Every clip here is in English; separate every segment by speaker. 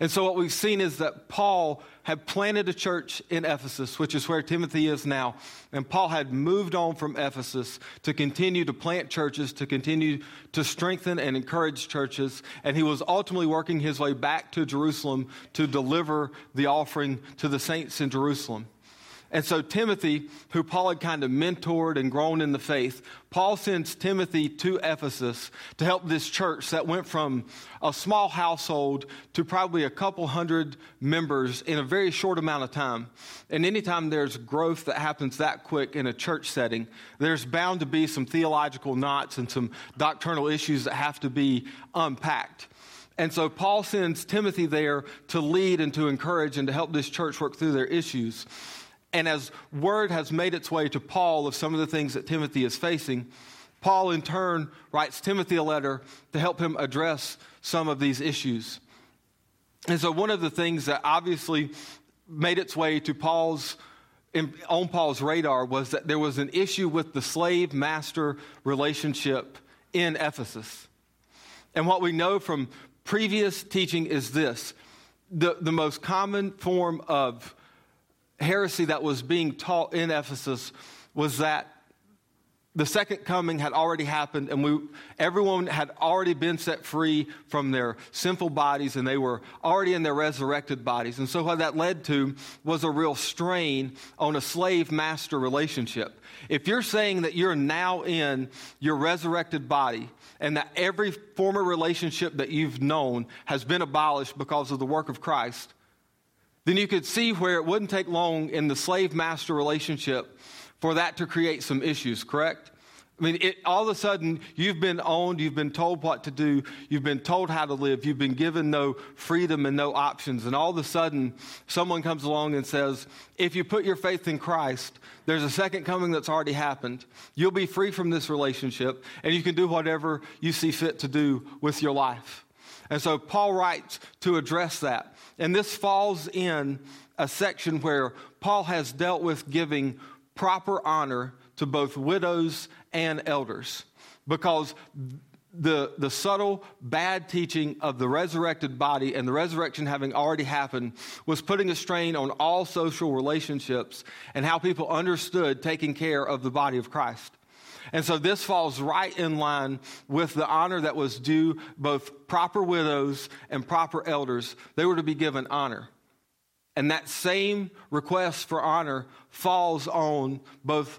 Speaker 1: And so, what we've seen is that Paul had planted a church in Ephesus, which is where Timothy is now. And Paul had moved on from Ephesus to continue to plant churches, to continue to strengthen and encourage churches. And he was ultimately working his way back to Jerusalem to deliver the offering to the saints in Jerusalem. And so, Timothy, who Paul had kind of mentored and grown in the faith, Paul sends Timothy to Ephesus to help this church that went from a small household to probably a couple hundred members in a very short amount of time. And anytime there's growth that happens that quick in a church setting, there's bound to be some theological knots and some doctrinal issues that have to be unpacked. And so Paul sends Timothy there to lead and to encourage and to help this church work through their issues. And as word has made its way to Paul of some of the things that Timothy is facing, Paul in turn writes Timothy a letter to help him address some of these issues. And so one of the things that obviously made its way to Paul's on Paul's radar was that there was an issue with the slave master relationship in Ephesus. And what we know from previous teaching is this the, the most common form of heresy that was being taught in Ephesus was that the second coming had already happened and we, everyone had already been set free from their sinful bodies and they were already in their resurrected bodies. And so what that led to was a real strain on a slave master relationship. If you're saying that you're now in your resurrected body and that every former relationship that you've known has been abolished because of the work of Christ, then you could see where it wouldn't take long in the slave master relationship for that to create some issues, correct? I mean, it, all of a sudden, you've been owned, you've been told what to do, you've been told how to live, you've been given no freedom and no options. And all of a sudden, someone comes along and says, if you put your faith in Christ, there's a second coming that's already happened. You'll be free from this relationship, and you can do whatever you see fit to do with your life. And so Paul writes to address that. And this falls in a section where Paul has dealt with giving proper honor to both widows and elders because the, the subtle bad teaching of the resurrected body and the resurrection having already happened was putting a strain on all social relationships and how people understood taking care of the body of Christ. And so this falls right in line with the honor that was due both proper widows and proper elders. They were to be given honor. And that same request for honor falls on both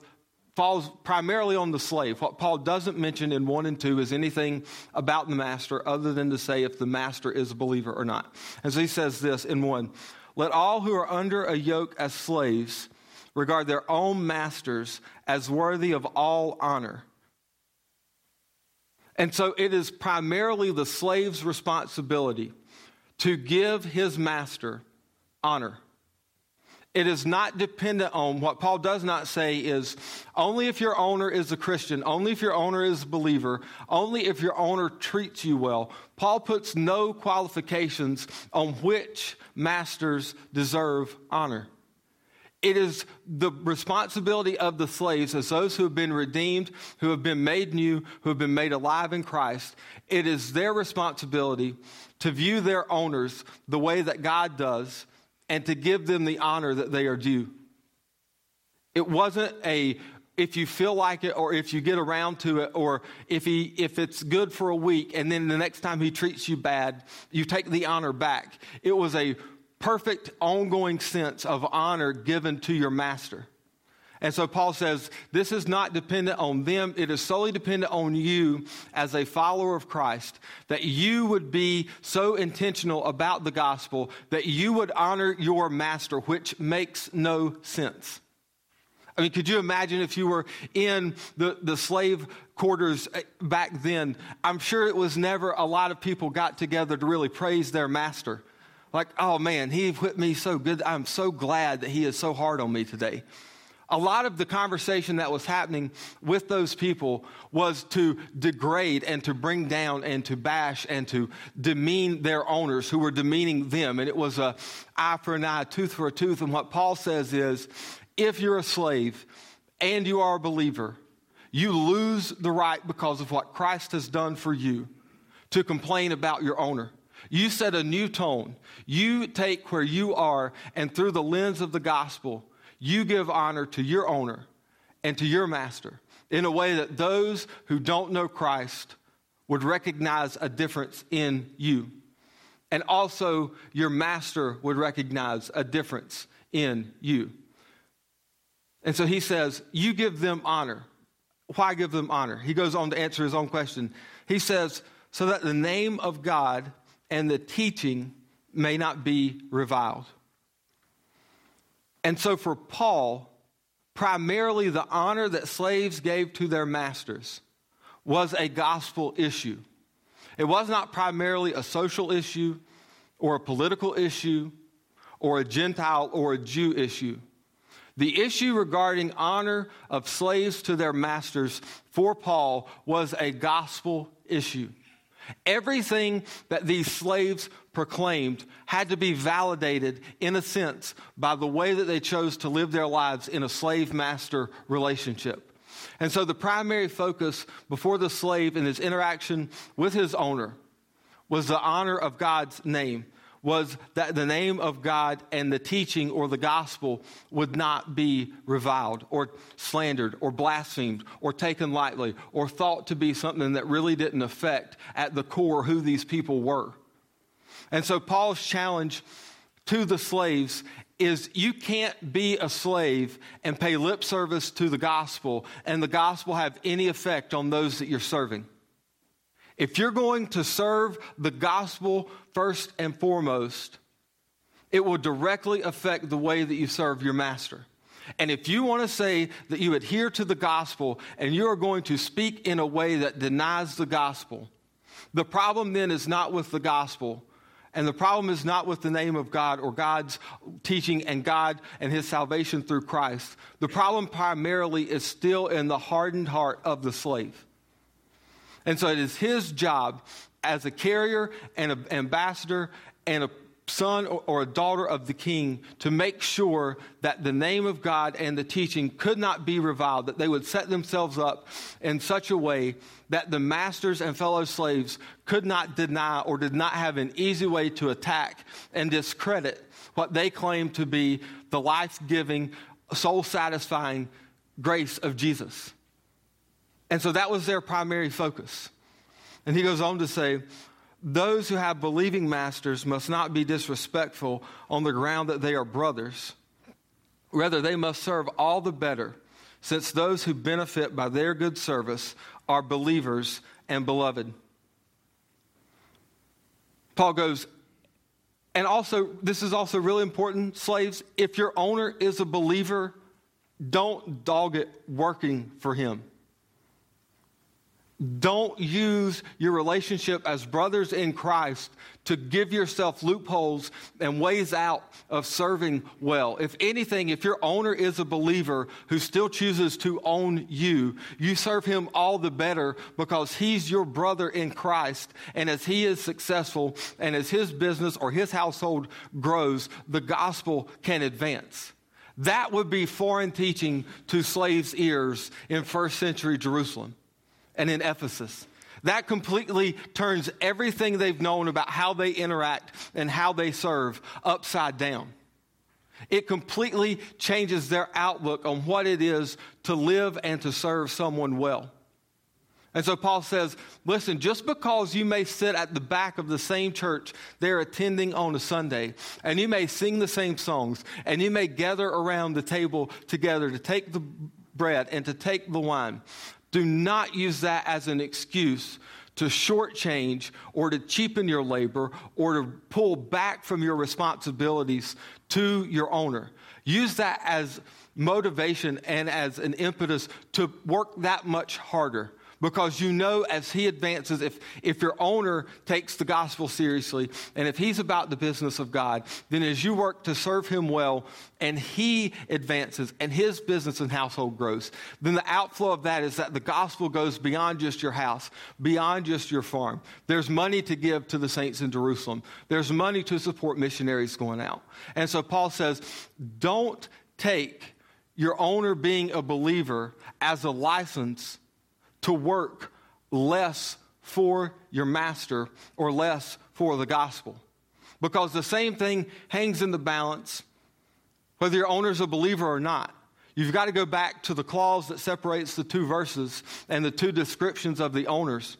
Speaker 1: falls primarily on the slave. What Paul doesn't mention in 1 and 2 is anything about the master other than to say if the master is a believer or not. And so he says this in 1 Let all who are under a yoke as slaves regard their own masters as worthy of all honor. And so it is primarily the slave's responsibility to give his master honor. It is not dependent on what Paul does not say is only if your owner is a Christian, only if your owner is a believer, only if your owner treats you well. Paul puts no qualifications on which masters deserve honor. It is the responsibility of the slaves, as those who have been redeemed, who have been made new, who have been made alive in Christ. It is their responsibility to view their owners the way that God does and to give them the honor that they are due. It wasn't a if you feel like it or if you get around to it or if he if it's good for a week and then the next time he treats you bad you take the honor back it was a perfect ongoing sense of honor given to your master. And so Paul says, this is not dependent on them. It is solely dependent on you as a follower of Christ, that you would be so intentional about the gospel that you would honor your master, which makes no sense. I mean, could you imagine if you were in the, the slave quarters back then? I'm sure it was never a lot of people got together to really praise their master. Like, oh man, he whipped me so good. I'm so glad that he is so hard on me today. A lot of the conversation that was happening with those people was to degrade and to bring down and to bash and to demean their owners who were demeaning them. And it was a eye for an eye, tooth for a tooth. And what Paul says is if you're a slave and you are a believer, you lose the right because of what Christ has done for you to complain about your owner. You set a new tone. You take where you are, and through the lens of the gospel, you give honor to your owner and to your master in a way that those who don't know Christ would recognize a difference in you. And also, your master would recognize a difference in you. And so he says, You give them honor. Why give them honor? He goes on to answer his own question. He says, So that the name of God and the teaching may not be reviled. And so for Paul, primarily the honor that slaves gave to their masters was a gospel issue. It was not primarily a social issue or a political issue or a Gentile or a Jew issue. The issue regarding honor of slaves to their masters for Paul was a gospel issue. Everything that these slaves proclaimed had to be validated, in a sense, by the way that they chose to live their lives in a slave master relationship. And so the primary focus before the slave in his interaction with his owner was the honor of God's name was that the name of God and the teaching or the gospel would not be reviled or slandered or blasphemed or taken lightly or thought to be something that really didn't affect at the core who these people were. And so Paul's challenge to the slaves is you can't be a slave and pay lip service to the gospel and the gospel have any effect on those that you're serving. If you're going to serve the gospel first and foremost, it will directly affect the way that you serve your master. And if you want to say that you adhere to the gospel and you are going to speak in a way that denies the gospel, the problem then is not with the gospel. And the problem is not with the name of God or God's teaching and God and his salvation through Christ. The problem primarily is still in the hardened heart of the slave. And so it is his job as a carrier and an ambassador and a son or a daughter of the king to make sure that the name of God and the teaching could not be reviled, that they would set themselves up in such a way that the masters and fellow slaves could not deny or did not have an easy way to attack and discredit what they claimed to be the life giving, soul satisfying grace of Jesus. And so that was their primary focus. And he goes on to say, those who have believing masters must not be disrespectful on the ground that they are brothers. Rather, they must serve all the better, since those who benefit by their good service are believers and beloved. Paul goes, and also, this is also really important, slaves. If your owner is a believer, don't dog it working for him. Don't use your relationship as brothers in Christ to give yourself loopholes and ways out of serving well. If anything, if your owner is a believer who still chooses to own you, you serve him all the better because he's your brother in Christ. And as he is successful and as his business or his household grows, the gospel can advance. That would be foreign teaching to slaves' ears in first century Jerusalem and in Ephesus. That completely turns everything they've known about how they interact and how they serve upside down. It completely changes their outlook on what it is to live and to serve someone well. And so Paul says, listen, just because you may sit at the back of the same church they're attending on a Sunday, and you may sing the same songs, and you may gather around the table together to take the bread and to take the wine, do not use that as an excuse to shortchange or to cheapen your labor or to pull back from your responsibilities to your owner. Use that as motivation and as an impetus to work that much harder because you know as he advances, if, if your owner takes the gospel seriously and if he's about the business of God, then as you work to serve him well and he advances and his business and household grows, then the outflow of that is that the gospel goes beyond just your house, beyond just your farm. There's money to give to the saints in Jerusalem, there's money to support missionaries going out. And so Paul says, don't take your owner being a believer as a license to work less for your master or less for the gospel. Because the same thing hangs in the balance whether your owner's a believer or not. You've got to go back to the clause that separates the two verses and the two descriptions of the owners.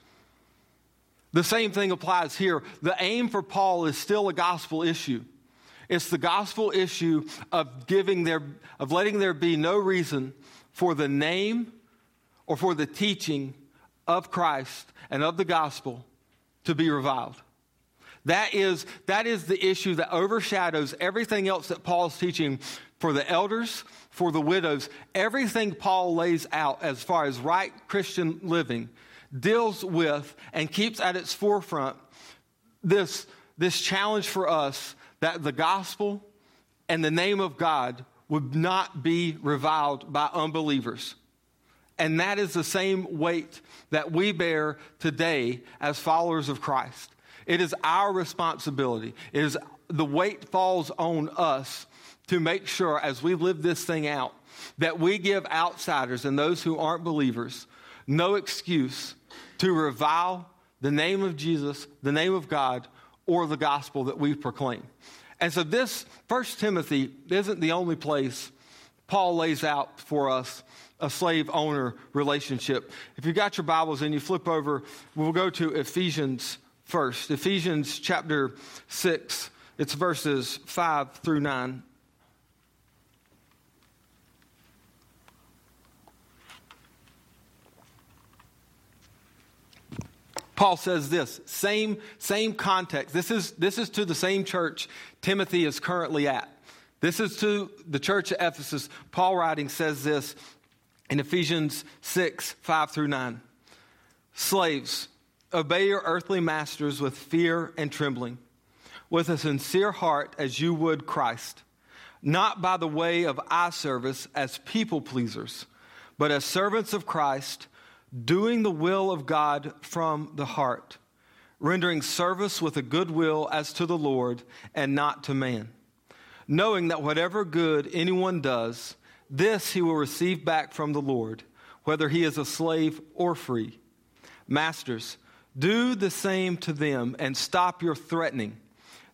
Speaker 1: The same thing applies here. The aim for Paul is still a gospel issue. It's the gospel issue of giving there, of letting there be no reason for the name or for the teaching of Christ and of the gospel to be reviled. That is, that is the issue that overshadows everything else that Paul's teaching for the elders, for the widows. Everything Paul lays out as far as right Christian living deals with and keeps at its forefront this, this challenge for us that the gospel and the name of God would not be reviled by unbelievers. And that is the same weight that we bear today as followers of Christ. It is our responsibility. It is the weight falls on us to make sure as we live this thing out that we give outsiders and those who aren't believers no excuse to revile the name of Jesus, the name of God, or the gospel that we proclaim. And so this First Timothy isn't the only place Paul lays out for us a slave owner relationship. If you've got your Bibles and you flip over, we'll go to Ephesians first. Ephesians chapter 6, it's verses 5 through 9. Paul says this, same, same context. This is, this is to the same church Timothy is currently at. This is to the church of Ephesus. Paul writing says this in Ephesians 6 5 through 9. Slaves, obey your earthly masters with fear and trembling, with a sincere heart as you would Christ, not by the way of eye service as people pleasers, but as servants of Christ doing the will of God from the heart, rendering service with a good will as to the Lord and not to man, knowing that whatever good anyone does, this he will receive back from the Lord, whether he is a slave or free. Masters, do the same to them and stop your threatening,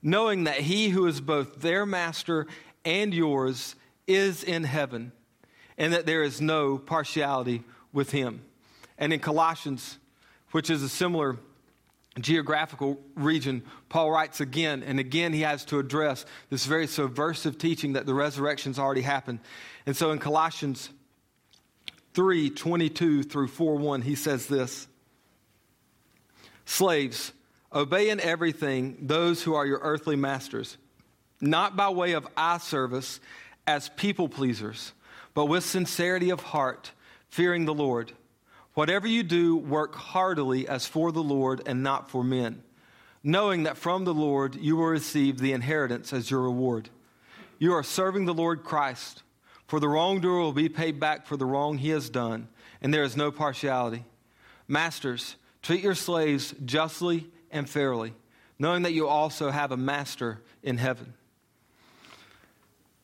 Speaker 1: knowing that he who is both their master and yours is in heaven, and that there is no partiality with him. And in Colossians, which is a similar geographical region, Paul writes again and again he has to address this very subversive teaching that the resurrection's already happened. And so in Colossians 3 22 through 4 1, he says this Slaves, obey in everything those who are your earthly masters, not by way of eye service as people pleasers, but with sincerity of heart, fearing the Lord. Whatever you do, work heartily as for the Lord and not for men, knowing that from the Lord you will receive the inheritance as your reward. You are serving the Lord Christ, for the wrongdoer will be paid back for the wrong he has done, and there is no partiality. Masters, treat your slaves justly and fairly, knowing that you also have a master in heaven.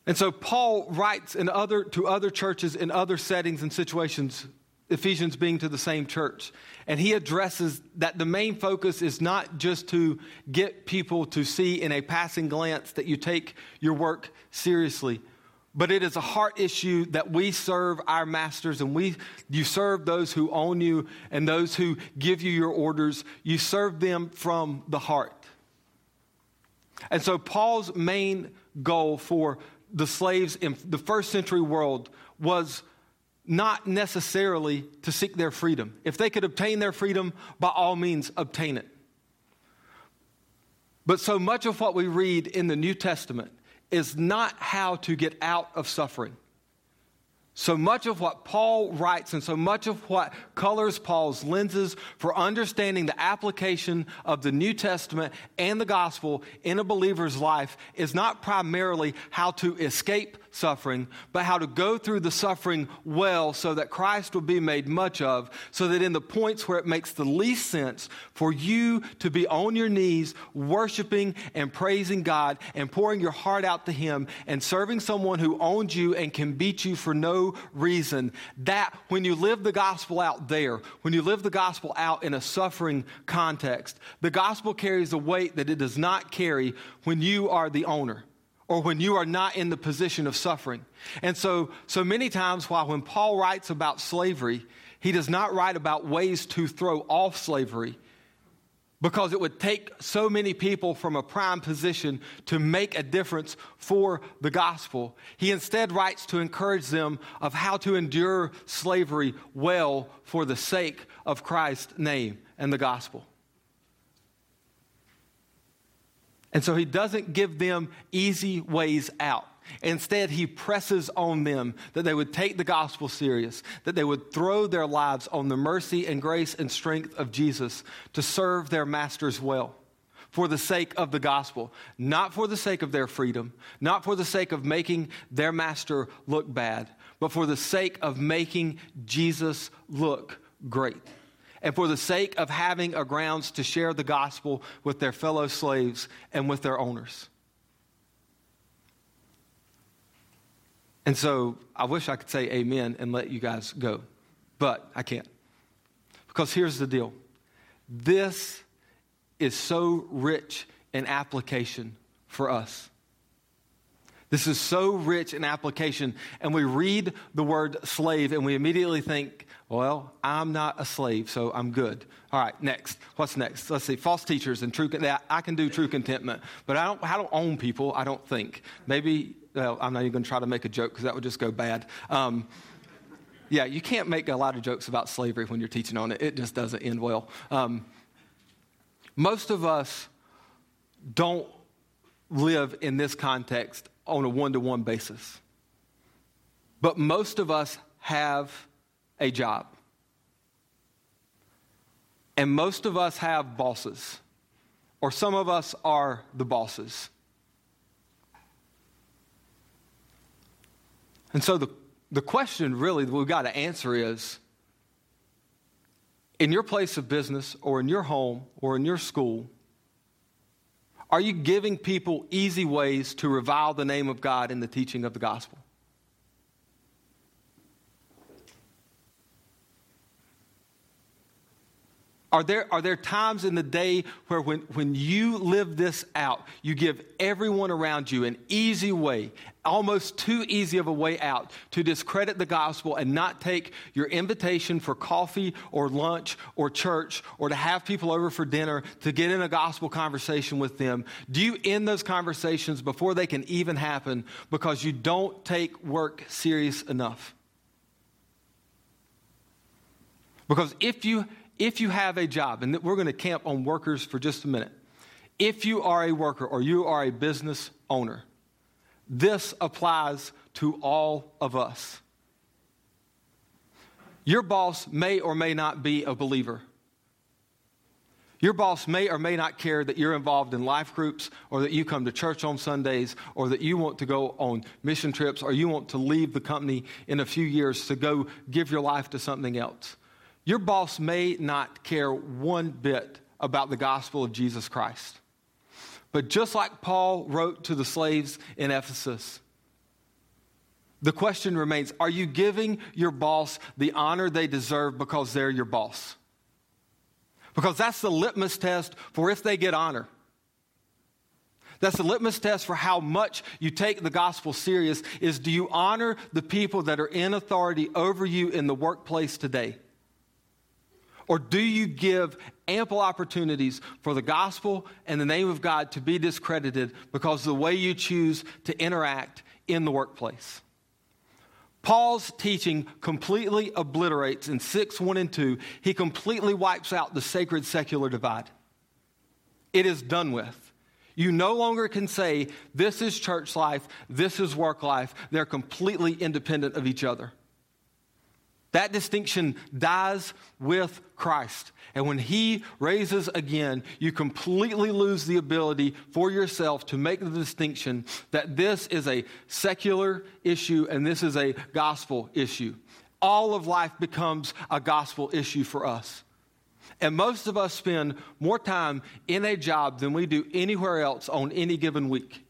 Speaker 1: And so Paul writes in other, to other churches in other settings and situations Ephesians being to the same church. And he addresses that the main focus is not just to get people to see in a passing glance that you take your work seriously, but it is a heart issue that we serve our masters and we you serve those who own you and those who give you your orders. You serve them from the heart. And so Paul's main goal for the slaves in the first century world was not necessarily to seek their freedom. If they could obtain their freedom, by all means, obtain it. But so much of what we read in the New Testament is not how to get out of suffering. So much of what Paul writes and so much of what colors Paul's lenses for understanding the application of the New Testament and the gospel in a believer's life is not primarily how to escape suffering, but how to go through the suffering well so that Christ will be made much of, so that in the points where it makes the least sense for you to be on your knees, worshiping and praising God and pouring your heart out to Him and serving someone who owns you and can beat you for no reason, that when you live the gospel out there, when you live the gospel out in a suffering context, the gospel carries a weight that it does not carry when you are the owner or when you are not in the position of suffering. And so, so many times, while when Paul writes about slavery, he does not write about ways to throw off slavery because it would take so many people from a prime position to make a difference for the gospel. He instead writes to encourage them of how to endure slavery well for the sake of Christ's name and the gospel. And so he doesn't give them easy ways out. Instead, he presses on them that they would take the gospel serious, that they would throw their lives on the mercy and grace and strength of Jesus to serve their masters well for the sake of the gospel, not for the sake of their freedom, not for the sake of making their master look bad, but for the sake of making Jesus look great and for the sake of having a grounds to share the gospel with their fellow slaves and with their owners. And so I wish I could say amen and let you guys go, but I can't. Because here's the deal this is so rich in application for us. This is so rich in application. And we read the word slave and we immediately think, well, I'm not a slave, so I'm good. All right, next. What's next? Let's see. False teachers and true. I can do true contentment, but I don't. I don't own people. I don't think. Maybe. Well, I'm not even going to try to make a joke because that would just go bad. Um, yeah, you can't make a lot of jokes about slavery when you're teaching on it. It just doesn't end well. Um, most of us don't live in this context on a one to one basis. But most of us have a job. And most of us have bosses, or some of us are the bosses. And so the, the question really that we've got to answer is in your place of business, or in your home, or in your school, are you giving people easy ways to revile the name of God in the teaching of the gospel? Are there, are there times in the day where when, when you live this out, you give everyone around you an easy way, almost too easy of a way out to discredit the gospel and not take your invitation for coffee or lunch or church or to have people over for dinner to get in a gospel conversation with them? Do you end those conversations before they can even happen because you don't take work serious enough? Because if you if you have a job, and we're going to camp on workers for just a minute. If you are a worker or you are a business owner, this applies to all of us. Your boss may or may not be a believer. Your boss may or may not care that you're involved in life groups or that you come to church on Sundays or that you want to go on mission trips or you want to leave the company in a few years to go give your life to something else. Your boss may not care one bit about the gospel of Jesus Christ. But just like Paul wrote to the slaves in Ephesus, the question remains Are you giving your boss the honor they deserve because they're your boss? Because that's the litmus test for if they get honor. That's the litmus test for how much you take the gospel serious is do you honor the people that are in authority over you in the workplace today? Or do you give ample opportunities for the gospel and the name of God to be discredited because of the way you choose to interact in the workplace? Paul's teaching completely obliterates in 6 1 and 2, he completely wipes out the sacred secular divide. It is done with. You no longer can say, this is church life, this is work life. They're completely independent of each other. That distinction dies with Christ. And when he raises again, you completely lose the ability for yourself to make the distinction that this is a secular issue and this is a gospel issue. All of life becomes a gospel issue for us. And most of us spend more time in a job than we do anywhere else on any given week.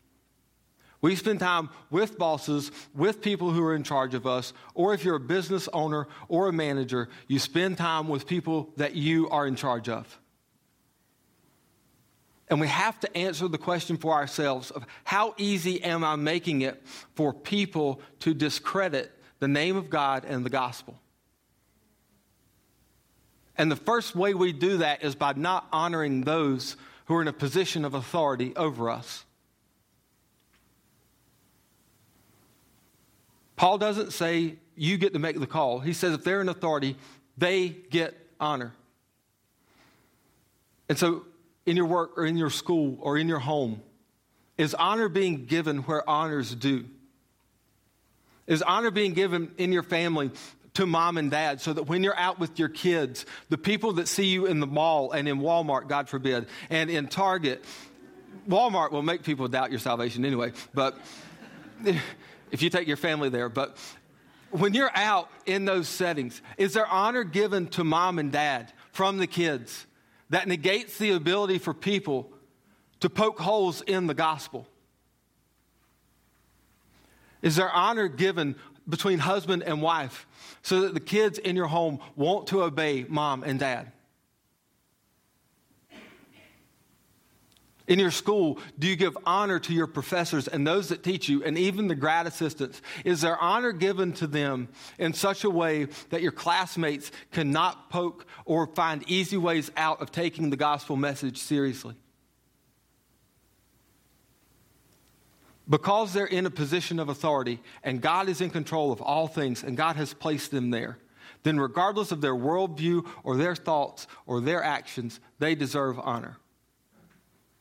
Speaker 1: We spend time with bosses, with people who are in charge of us, or if you're a business owner or a manager, you spend time with people that you are in charge of. And we have to answer the question for ourselves of how easy am I making it for people to discredit the name of God and the gospel? And the first way we do that is by not honoring those who are in a position of authority over us. Paul doesn't say you get to make the call. He says if they're in authority, they get honor. And so, in your work or in your school or in your home, is honor being given where honors due? Is honor being given in your family to mom and dad so that when you're out with your kids, the people that see you in the mall and in Walmart, God forbid, and in Target, Walmart will make people doubt your salvation anyway, but if you take your family there. But when you're out in those settings, is there honor given to mom and dad from the kids that negates the ability for people to poke holes in the gospel? Is there honor given between husband and wife so that the kids in your home want to obey mom and dad? In your school, do you give honor to your professors and those that teach you, and even the grad assistants? Is there honor given to them in such a way that your classmates cannot poke or find easy ways out of taking the gospel message seriously? Because they're in a position of authority and God is in control of all things and God has placed them there, then regardless of their worldview or their thoughts or their actions, they deserve honor.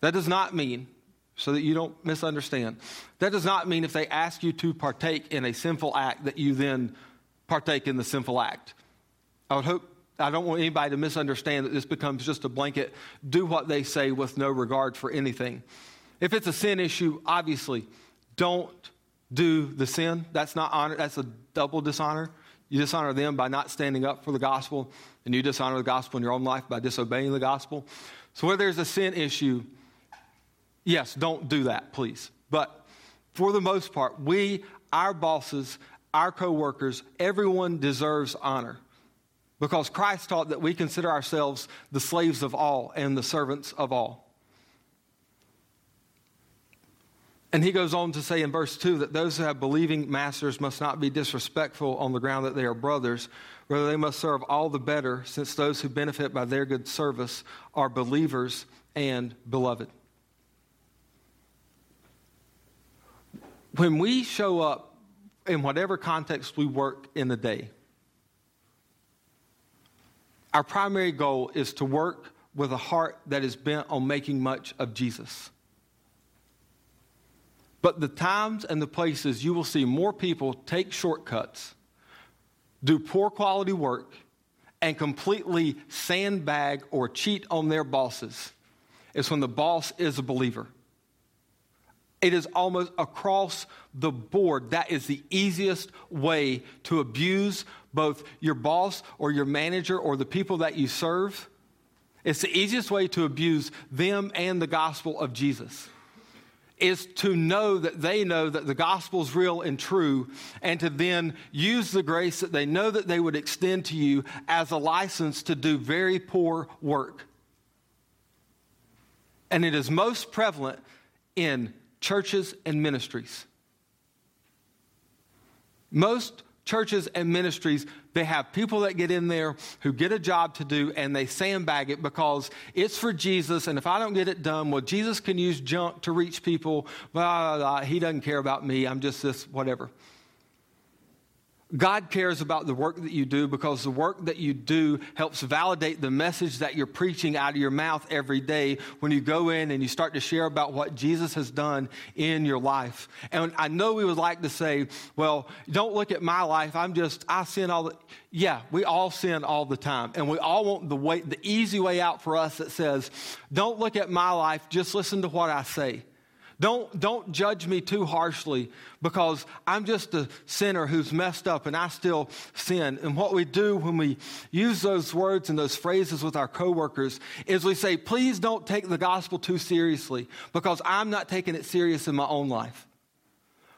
Speaker 1: That does not mean, so that you don't misunderstand, that does not mean if they ask you to partake in a sinful act that you then partake in the sinful act. I would hope, I don't want anybody to misunderstand that this becomes just a blanket, do what they say with no regard for anything. If it's a sin issue, obviously, don't do the sin. That's not honor, that's a double dishonor. You dishonor them by not standing up for the gospel, and you dishonor the gospel in your own life by disobeying the gospel. So, where there's a sin issue, Yes, don't do that, please. But for the most part, we, our bosses, our coworkers, everyone deserves honor. Because Christ taught that we consider ourselves the slaves of all and the servants of all. And he goes on to say in verse 2 that those who have believing masters must not be disrespectful on the ground that they are brothers. Rather, they must serve all the better, since those who benefit by their good service are believers and beloved. When we show up in whatever context we work in the day, our primary goal is to work with a heart that is bent on making much of Jesus. But the times and the places you will see more people take shortcuts, do poor quality work, and completely sandbag or cheat on their bosses is when the boss is a believer. It is almost across the board. That is the easiest way to abuse both your boss or your manager or the people that you serve. It's the easiest way to abuse them and the gospel of Jesus. Is to know that they know that the gospel is real and true, and to then use the grace that they know that they would extend to you as a license to do very poor work. And it is most prevalent in churches and ministries. Most churches and ministries, they have people that get in there who get a job to do and they sandbag it because it's for Jesus. And if I don't get it done, well, Jesus can use junk to reach people. Blah, blah, blah. He doesn't care about me. I'm just this, whatever. God cares about the work that you do because the work that you do helps validate the message that you're preaching out of your mouth every day when you go in and you start to share about what Jesus has done in your life. And I know we would like to say, well, don't look at my life. I'm just, I sin all the, yeah, we all sin all the time. And we all want the way, the easy way out for us that says, don't look at my life, just listen to what I say. Don't, don't judge me too harshly because I'm just a sinner who's messed up and I still sin. And what we do when we use those words and those phrases with our coworkers is we say, please don't take the gospel too seriously because I'm not taking it serious in my own life.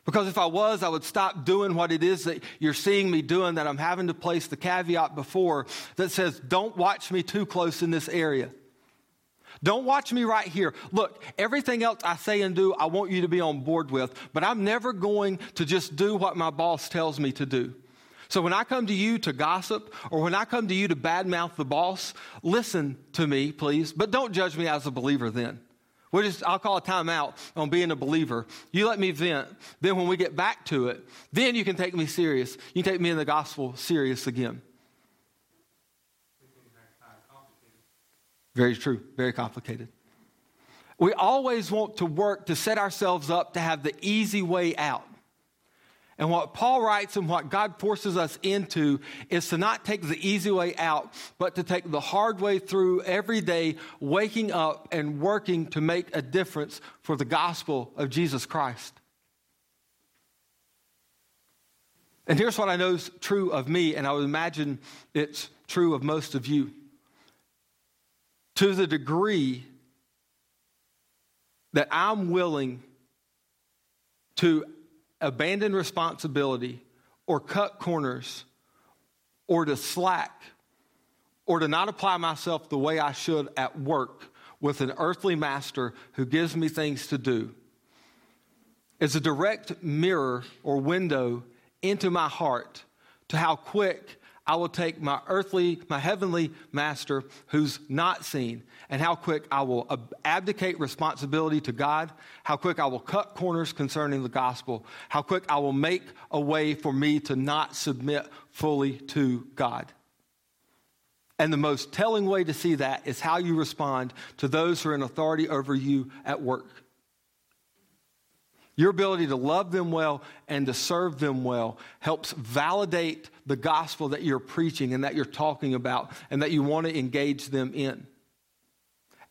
Speaker 1: Because if I was, I would stop doing what it is that you're seeing me doing, that I'm having to place the caveat before that says, don't watch me too close in this area. Don't watch me right here. Look, everything else I say and do, I want you to be on board with, but I'm never going to just do what my boss tells me to do. So when I come to you to gossip or when I come to you to badmouth the boss, listen to me, please, but don't judge me as a believer then. We'll just, I'll call a timeout on being a believer. You let me vent. Then when we get back to it, then you can take me serious. You can take me in the gospel serious again. Very true, very complicated. We always want to work to set ourselves up to have the easy way out. And what Paul writes and what God forces us into is to not take the easy way out, but to take the hard way through every day, waking up and working to make a difference for the gospel of Jesus Christ. And here's what I know is true of me, and I would imagine it's true of most of you to the degree that I'm willing to abandon responsibility or cut corners or to slack or to not apply myself the way I should at work with an earthly master who gives me things to do is a direct mirror or window into my heart to how quick I will take my earthly, my heavenly master who's not seen, and how quick I will abdicate responsibility to God, how quick I will cut corners concerning the gospel, how quick I will make a way for me to not submit fully to God. And the most telling way to see that is how you respond to those who are in authority over you at work. Your ability to love them well and to serve them well helps validate the gospel that you're preaching and that you're talking about and that you want to engage them in.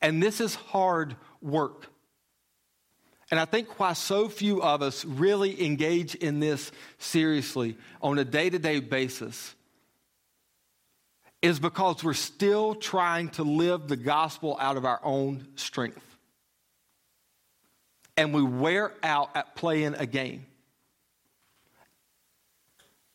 Speaker 1: And this is hard work. And I think why so few of us really engage in this seriously on a day to day basis is because we're still trying to live the gospel out of our own strength and we wear out at playing a game.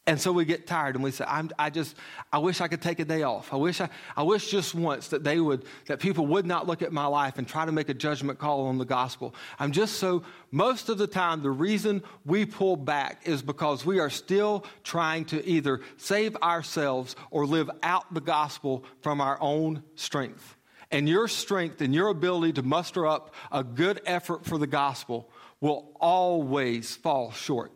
Speaker 1: And so we get tired and we say, i just, I wish I could take a day off. I wish, I, I wish just once that they would, that people would not look at my life and try to make a judgment call on the gospel. I'm just so, most of the time, the reason we pull back is because we are still trying to either save ourselves or live out the gospel from our own strength and your strength and your ability to muster up a good effort for the gospel will always fall short.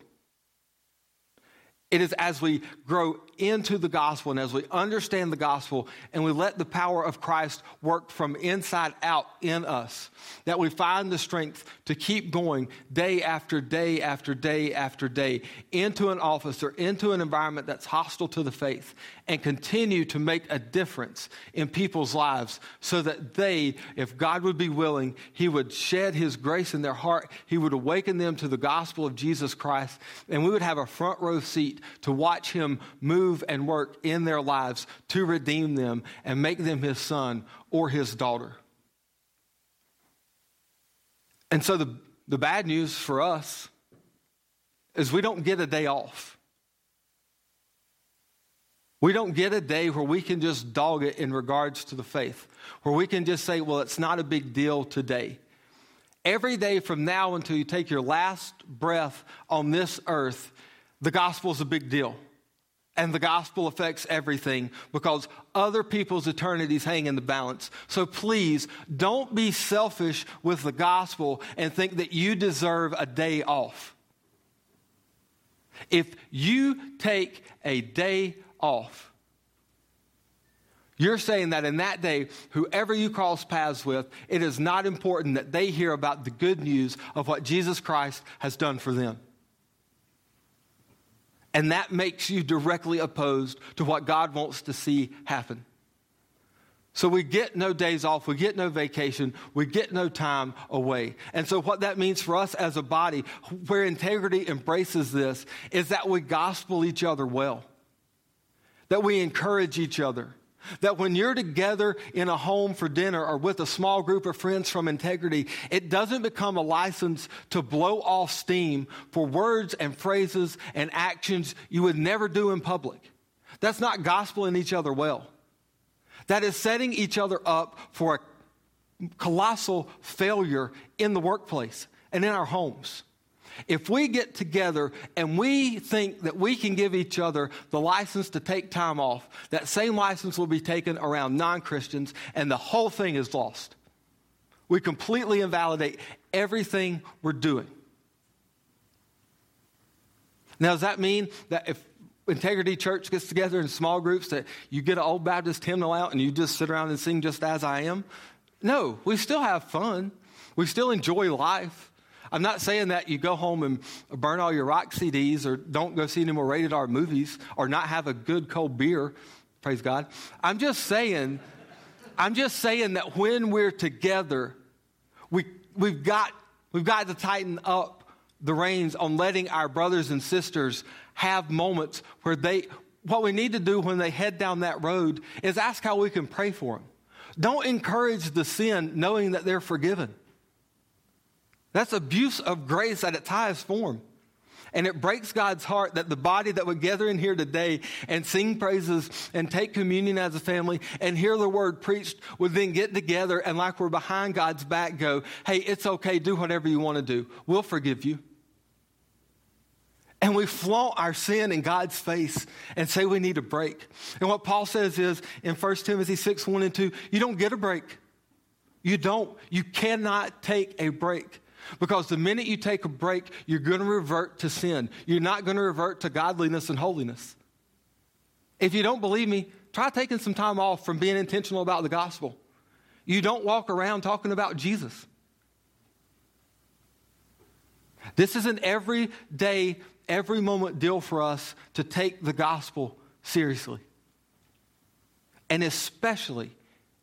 Speaker 1: It is as we grow into the gospel and as we understand the gospel and we let the power of Christ work from inside out in us, that we find the strength to keep going day after day after day after day into an office or into an environment that's hostile to the faith and continue to make a difference in people's lives so that they, if God would be willing, He would shed His grace in their heart, He would awaken them to the gospel of Jesus Christ, and we would have a front row seat to watch Him move and work in their lives to redeem them and make them His son or His daughter. And so the, the bad news for us is we don't get a day off. We don't get a day where we can just dog it in regards to the faith, where we can just say, well, it's not a big deal today. Every day from now until you take your last breath on this earth, the gospel is a big deal. And the gospel affects everything because other people's eternities hang in the balance. So please don't be selfish with the gospel and think that you deserve a day off. If you take a day off, you're saying that in that day, whoever you cross paths with, it is not important that they hear about the good news of what Jesus Christ has done for them. And that makes you directly opposed to what God wants to see happen. So we get no days off, we get no vacation, we get no time away. And so, what that means for us as a body, where integrity embraces this, is that we gospel each other well, that we encourage each other. That when you're together in a home for dinner or with a small group of friends from integrity, it doesn't become a license to blow off steam for words and phrases and actions you would never do in public. That's not gospeling each other well that is setting each other up for a colossal failure in the workplace and in our homes. If we get together and we think that we can give each other the license to take time off, that same license will be taken around non Christians and the whole thing is lost. We completely invalidate everything we're doing. Now, does that mean that if Integrity Church gets together in small groups that you get an old Baptist hymnal out and you just sit around and sing just as I am? No, we still have fun. We still enjoy life. I'm not saying that you go home and burn all your rock CDs or don't go see any more rated R movies or not have a good cold beer. Praise God. I'm just saying, I'm just saying that when we're together, we, we've, got, we've got to tighten up the reins on letting our brothers and sisters have moments where they, what we need to do when they head down that road is ask how we can pray for them. Don't encourage the sin knowing that they're forgiven. That's abuse of grace at its highest form. And it breaks God's heart that the body that would gather in here today and sing praises and take communion as a family and hear the word preached would then get together and, like we're behind God's back, go, hey, it's okay, do whatever you want to do. We'll forgive you and we flaunt our sin in God's face and say we need a break. And what Paul says is in 1 Timothy 6 1 and 2, you don't get a break. You don't. You cannot take a break. Because the minute you take a break, you're going to revert to sin. You're not going to revert to godliness and holiness. If you don't believe me, try taking some time off from being intentional about the gospel. You don't walk around talking about Jesus. This is an everyday every moment deal for us to take the gospel seriously. And especially,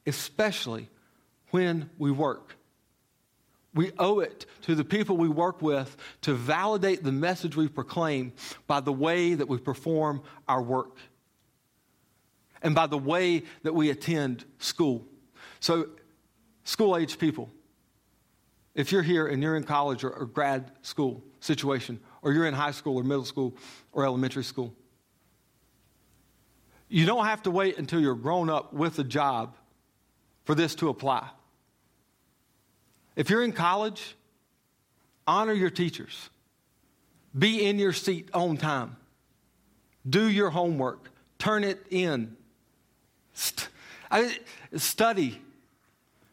Speaker 1: especially when we work. We owe it to the people we work with to validate the message we proclaim by the way that we perform our work and by the way that we attend school. So, school age people, if you're here and you're in college or, or grad school situation, or you're in high school or middle school or elementary school. You don't have to wait until you're grown up with a job for this to apply. If you're in college, honor your teachers. Be in your seat on time. Do your homework. Turn it in. St- I, study.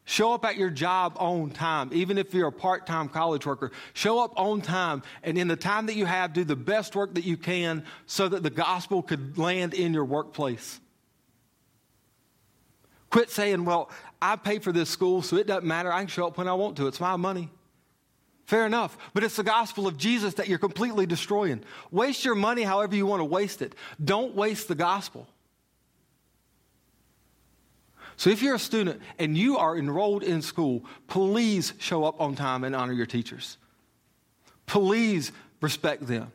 Speaker 1: Show up at your job on time, even if you're a part time college worker. Show up on time, and in the time that you have, do the best work that you can so that the gospel could land in your workplace. Quit saying, Well, I pay for this school, so it doesn't matter. I can show up when I want to. It's my money. Fair enough. But it's the gospel of Jesus that you're completely destroying. Waste your money however you want to waste it. Don't waste the gospel. So if you're a student and you are enrolled in school, please show up on time and honor your teachers. Please respect them.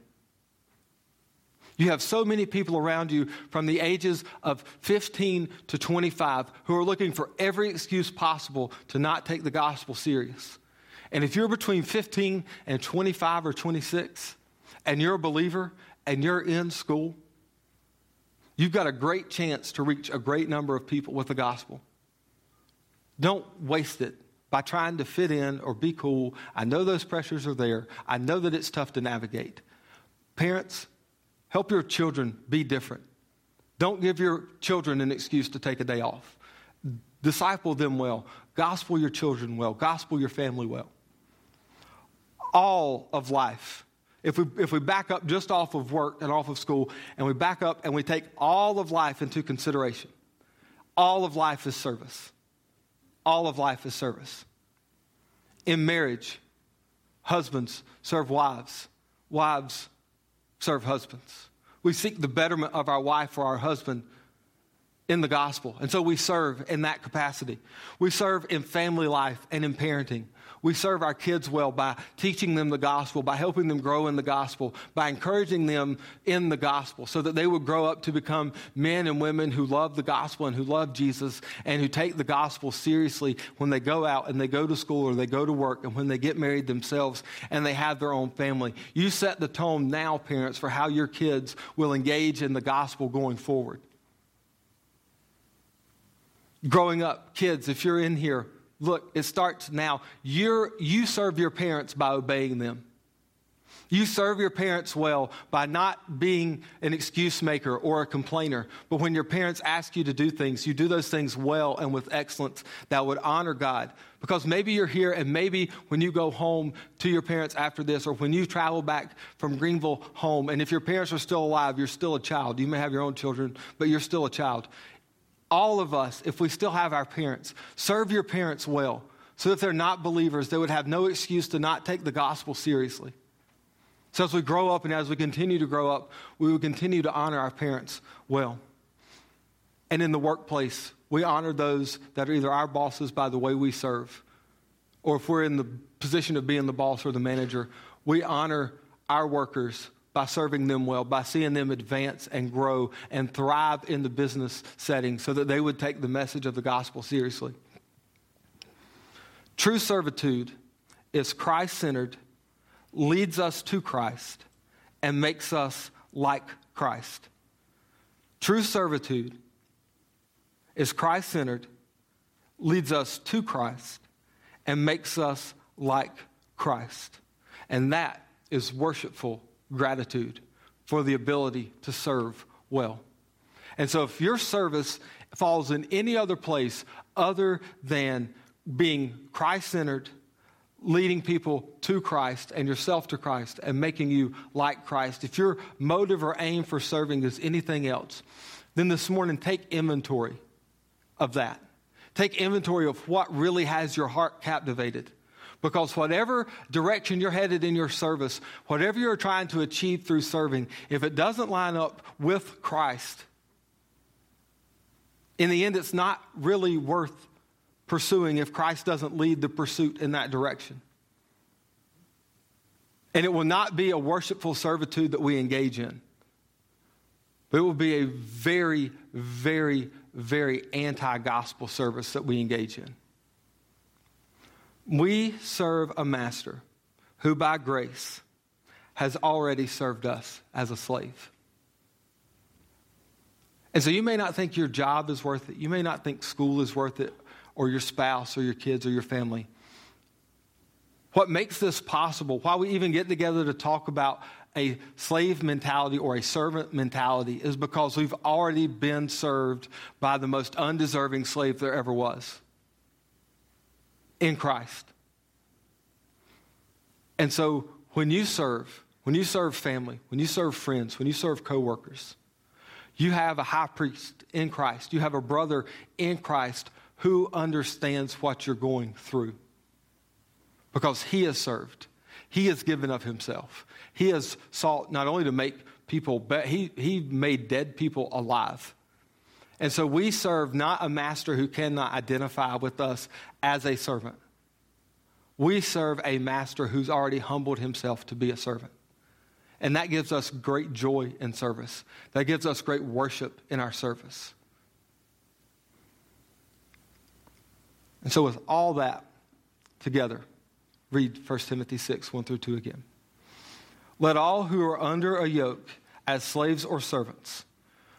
Speaker 1: You have so many people around you from the ages of 15 to 25 who are looking for every excuse possible to not take the gospel serious. And if you're between 15 and 25 or 26 and you're a believer and you're in school, You've got a great chance to reach a great number of people with the gospel. Don't waste it by trying to fit in or be cool. I know those pressures are there. I know that it's tough to navigate. Parents, help your children be different. Don't give your children an excuse to take a day off. Disciple them well. Gospel your children well. Gospel your family well. All of life if we, if we back up just off of work and off of school, and we back up and we take all of life into consideration, all of life is service. All of life is service. In marriage, husbands serve wives, wives serve husbands. We seek the betterment of our wife or our husband in the gospel. And so we serve in that capacity. We serve in family life and in parenting. We serve our kids well by teaching them the gospel, by helping them grow in the gospel, by encouraging them in the gospel so that they would grow up to become men and women who love the gospel and who love Jesus and who take the gospel seriously when they go out and they go to school or they go to work and when they get married themselves and they have their own family. You set the tone now, parents, for how your kids will engage in the gospel going forward. Growing up, kids, if you're in here, Look, it starts now. You're, you serve your parents by obeying them. You serve your parents well by not being an excuse maker or a complainer. But when your parents ask you to do things, you do those things well and with excellence that would honor God. Because maybe you're here and maybe when you go home to your parents after this or when you travel back from Greenville home, and if your parents are still alive, you're still a child. You may have your own children, but you're still a child all of us, if we still have our parents, serve your parents well so that if they're not believers, they would have no excuse to not take the gospel seriously. So as we grow up and as we continue to grow up, we will continue to honor our parents well. And in the workplace, we honor those that are either our bosses by the way we serve, or if we're in the position of being the boss or the manager, we honor our workers by serving them well, by seeing them advance and grow and thrive in the business setting so that they would take the message of the gospel seriously. True servitude is Christ centered, leads us to Christ, and makes us like Christ. True servitude is Christ centered, leads us to Christ, and makes us like Christ. And that is worshipful gratitude for the ability to serve well. And so, if your service falls in any other place other than being Christ centered, leading people to Christ and yourself to Christ and making you like Christ, if your motive or aim for serving is anything else, then this morning take inventory of that. Take inventory of what really has your heart captivated. Because whatever direction you're headed in your service, whatever you're trying to achieve through serving, if it doesn't line up with Christ, in the end, it's not really worth pursuing if Christ doesn't lead the pursuit in that direction. And it will not be a worshipful servitude that we engage in, but it will be a very, very, very anti gospel service that we engage in. We serve a master who, by grace, has already served us as a slave. And so you may not think your job is worth it. You may not think school is worth it, or your spouse, or your kids, or your family. What makes this possible, why we even get together to talk about a slave mentality or a servant mentality, is because we've already been served by the most undeserving slave there ever was in Christ. And so when you serve, when you serve family, when you serve friends, when you serve coworkers, you have a high priest in Christ. You have a brother in Christ who understands what you're going through because he has served. He has given of himself. He has sought not only to make people, but he, he made dead people alive. And so we serve not a master who cannot identify with us as a servant. We serve a master who's already humbled himself to be a servant. And that gives us great joy in service. That gives us great worship in our service. And so, with all that together, read 1 Timothy 6 1 through 2 again. Let all who are under a yoke as slaves or servants